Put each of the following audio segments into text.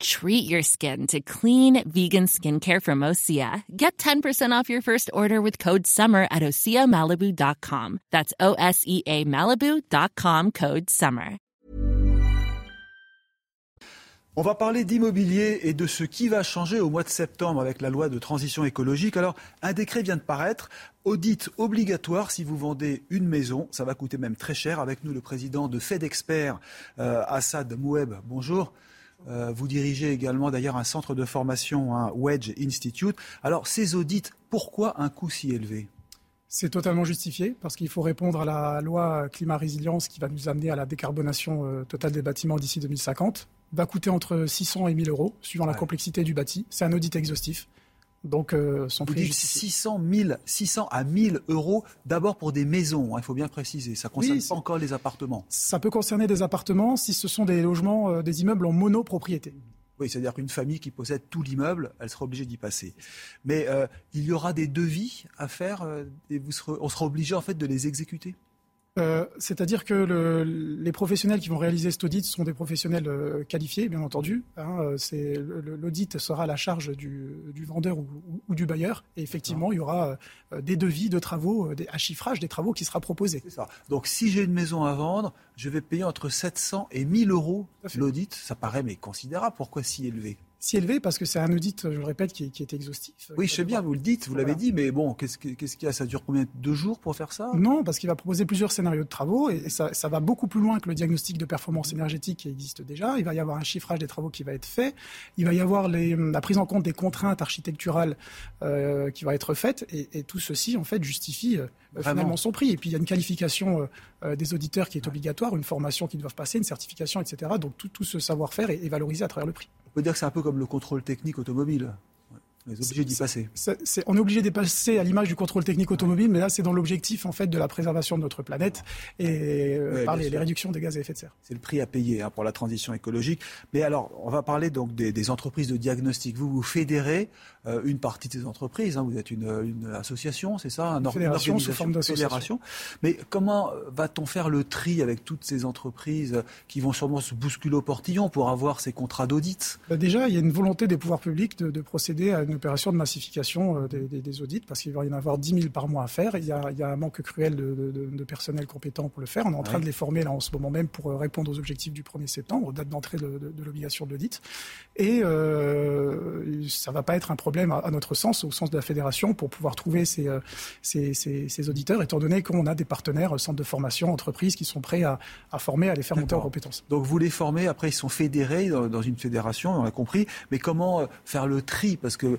Treat your skin to clean vegan skincare from Osea. Get 10% off your first order with code SUMMER at OseaMalibu.com. That's O S E A Malibu.com code SUMMER. On va parler d'immobilier et de ce qui va changer au mois de septembre avec la loi de transition écologique. Alors, un décret vient de paraître. Audit obligatoire si vous vendez une maison. Ça va coûter même très cher. Avec nous, le président de FedExpert, euh, Assad Moueb. Bonjour. Euh, vous dirigez également d'ailleurs un centre de formation, un Wedge Institute. Alors ces audits, pourquoi un coût si élevé? C'est totalement justifié parce qu'il faut répondre à la loi climat résilience qui va nous amener à la décarbonation euh, totale des bâtiments d'ici 2050. Va coûter entre 600 et 1000 euros suivant la complexité du bâti. C'est un audit exhaustif. Donc, euh, son Vous dites 600, 000, 600 à 1000 euros d'abord pour des maisons, hein, il faut bien préciser. Ça ne concerne pas encore les appartements. Ça peut concerner des appartements si ce sont des logements, euh, des immeubles en monopropriété. Oui, c'est-à-dire qu'une famille qui possède tout l'immeuble, elle sera obligée d'y passer. Mais euh, il y aura des devis à faire et vous on sera obligé en fait de les exécuter? Euh, c'est-à-dire que le, les professionnels qui vont réaliser cet audit sont des professionnels euh, qualifiés, bien entendu. Hein, euh, L'audit sera à la charge du, du vendeur ou, ou, du bailleur. Et effectivement, il y aura des devis de travaux, des, un chiffrage des travaux qui sera proposé. C'est ça. Donc si j'ai une maison à vendre, je vais payer entre 700 et 1000 euros l'audit. Ça paraît mais considérable. Pourquoi si élevé si élevé parce que c'est un audit, je le répète, qui, qui est exhaustif. Oui, je sais bien, vous le dites, vous l'avez dit, mais bon, qu'est-ce qu'il y a? Ça dure combien Deux jours pour faire ça? Non, parce qu'il va proposer plusieurs scénarios de travaux et ça, ça, va beaucoup plus loin que le diagnostic de performance énergétique qui existe déjà. Il va y avoir un chiffrage des travaux qui va être fait. Il va y avoir les, la prise en compte des contraintes architecturales euh, qui va être faite et, et, tout ceci, en fait, justifie euh, finalement son prix. Et puis il y a une qualification euh, des auditeurs qui est obligatoire, une formation qu'ils doivent passer, une certification, etc. Donc tout, tout ce savoir-faire est, est valorisé à travers le prix. Peut dire que c'est un peu comme le contrôle technique automobile. On est obligé d'y passer. on est obligé d'y passer à l'image du contrôle technique automobile, mais là, c'est dans l'objectif en fait de la préservation de notre planète et euh, par les, réductions des gaz à effet de serre. C'est le prix à payer hein, pour la transition écologique. Mais alors, on va parler donc des, entreprises de diagnostic. Vous, vous fédérez euh, une partie de ces entreprises. Hein. Vous êtes une, association, c'est ça, une fédération sous forme d'association. Mais comment va-t-on faire le tri avec toutes ces entreprises qui vont sûrement se bousculer au portillon pour avoir ces contrats d'audit? Bah Déjà, il y a une volonté des pouvoirs publics de, de procéder à une opération de massification euh, des, audits, parce qu'il va y en avoir 10 000 par mois à faire. Il y a, il y a un manque cruel de, personnel compétent pour le faire. On est en train de les former là en ce moment même pour euh, répondre aux objectifs du 1er septembre, date d'entrée de, l'obligation de l'audit. Et euh, ça va pas être un problème à, notre sens, au sens de la fédération, pour pouvoir trouver ces, ces, ces, auditeurs, étant donné qu'on a des partenaires, centres de formation, entreprises qui sont prêts à, à former, à les faire monter en compétences. Donc vous les formez, après ils sont fédérés dans, une fédération, on a compris. Mais comment faire le tri? Parce que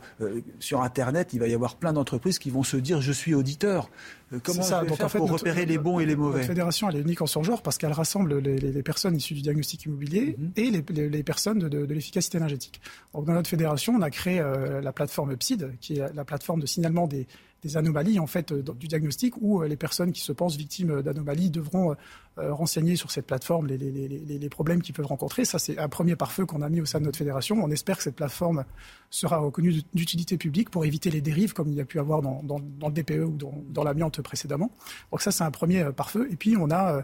sur Internet, il va y avoir plein d'entreprises qui vont se dire je suis auditeur. Euh, comment ça. Donc, faire pour repérer les bons et les mauvais La fédération, elle est unique en son genre parce qu'elle rassemble les, personnes issues du diagnostic immobilier mhm. et les, personnes de, l'efficacité énergétique. Donc, dans notre fédération, on a créé euh, la plateforme PSID, qui est la plateforme de signalement des, des anomalies en fait euh, du diagnostic où euh, les personnes qui se pensent victimes d'anomalies devront euh, renseigner sur cette plateforme les, problèmes qu'ils peuvent rencontrer. Ça, c'est un premier pare-feu qu'on a mis au sein de notre fédération. On espère que cette plateforme sera reconnue d'utilité publique pour éviter les dérives comme il y a pu avoir dans, le DPE ou dans, dans l'amiante précédemment. Donc ça, c'est un premier pare-feu. Et puis, on a euh,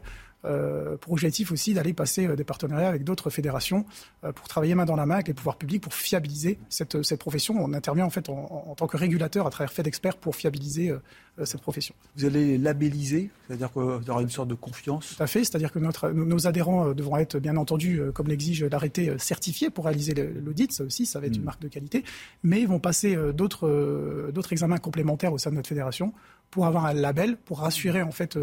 pour objectif aussi d'aller passer euh, des partenariats avec d'autres fédérations euh, pour travailler main dans la main avec les pouvoirs publics pour fiabiliser cette, cette profession. On intervient en fait en, en tant que régulateur à travers FedExpert pour fiabiliser cette profession. Vous allez labelliser, c'est-à-dire qu'il y aura une sorte de confiance? Tout à fait, c'est-à-dire que notre, nos adhérents devront être bien entendu, comme l'exige l'arrêté, certifiés pour réaliser l'audit, ça aussi, ça va être une hmm. marque de qualité, mais ils vont passer d'autres examens complémentaires au sein de notre fédération pour avoir un label, pour rassurer en fait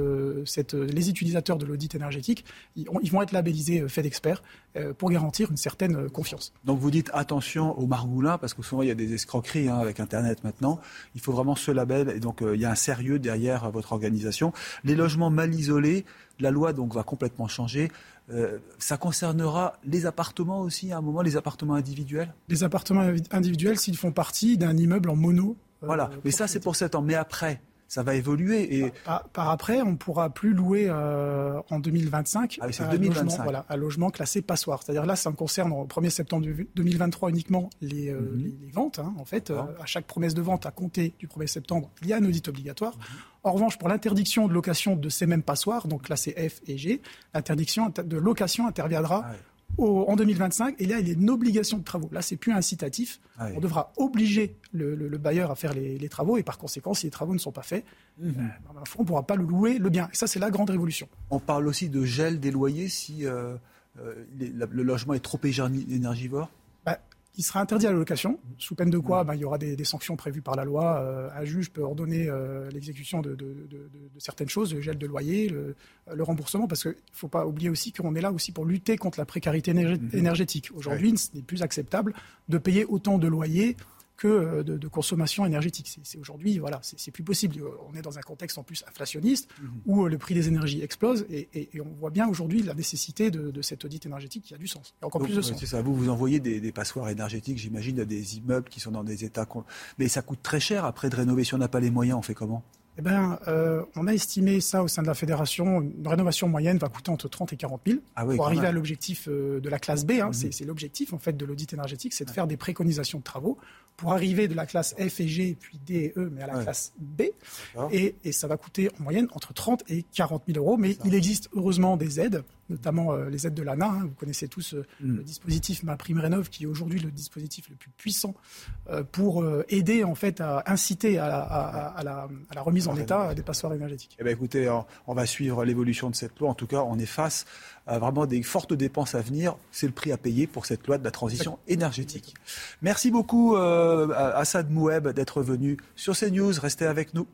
cette, les utilisateurs de l'audit énergétique, ils, vont être labellisés euh, fait d'experts euh, pour garantir une certaine euh, confiance. Donc vous dites attention aux margoulins, parce que souvent il y a des escroqueries hein, avec Internet maintenant. Il faut vraiment ce label, et donc il y a un sérieux derrière votre organisation. Les logements mal isolés, la loi donc va complètement changer. ça concernera les appartements aussi à un moment, les appartements individuels? Les appartements individuels s'ils font partie d'un immeuble en mono. Voilà, mais ça c'est pour 7 ans. Mais après, ça va évoluer. Et... Par, après, on ne pourra plus louer euh, en 2025, ah un, Logement, voilà, un logement classé passoire. C'est-à-dire là, ça concerne au 1er septembre 2023 uniquement les, euh, mhm. les, ventes. Hein. En fait, euh, à chaque promesse de vente à compter du 1er septembre, il y a un audit obligatoire. Mhm. En revanche, pour l'interdiction de location de ces mêmes passoires, donc classés F et G, l'interdiction de location interviendra ah en 2025. Et là, il y a une obligation de travaux. Là, c'est plus incitatif. Ah on devra obliger le, bailleur à faire les, travaux. Et par conséquent, si les travaux ne sont pas faits, mmh. on ne pourra pas le louer, le bien. Et ça, c'est la grande révolution. On parle aussi de gel des loyers si euh, euh, le logement est trop énergivore? Il sera interdit à la location, sous peine de quoi ben, il y aura des, sanctions prévues par la loi. Euh, un juge peut ordonner euh, l'exécution de, certaines choses, le gel de loyer, le, remboursement, parce qu'il ne faut pas oublier aussi qu'on est là aussi pour lutter contre la précarité mhm. énergétique. Aujourd'hui, ce n'est plus acceptable de payer autant de loyers que euh, de, consommation énergétique. C'est aujourd'hui, voilà, c'est plus possible. On est dans un contexte en plus inflationniste mhm. où euh, le prix des énergies explose et, on voit bien aujourd'hui la nécessité de, de, cet audit énergétique qui a du sens. Et encore plus de sens. C'est ça. Vous vous envoyez des, passoires énergétiques, j'imagine, à des immeubles qui sont dans des états, mais ça coûte très cher après de rénover. Si on n'a pas les moyens, on fait comment? Eh ben, euh, on a estimé ça au sein de la fédération. Une rénovation moyenne va coûter entre 30 et 40 000 ah pour arriver à l'objectif de la classe B. Hein. Mhm. C'est l'objectif en fait de l'audit énergétique, c'est de faire des préconisations de travaux pour arriver de la classe F et G, puis D et E, mais à la classe B. Et, et, ça va coûter en moyenne entre 30 et 40 000 euros. Mais il existe heureusement des aides notamment euh, les aides de l'ANA. Hein. Vous connaissez tous euh, mm. le dispositif Ma Prime Rénov, qui est aujourd'hui le dispositif le plus puissant euh, pour aider, en fait, à inciter à, la, remise en état des passoires énergétiques. Eh bien, écoutez, on va suivre l'évolution de cette loi. En tout cas, on est face à vraiment des fortes dépenses à venir. C'est le prix à payer pour cette loi de la transition énergétique. Merci beaucoup, Assad Moueb, d'être venu sur CNews. Restez avec nous.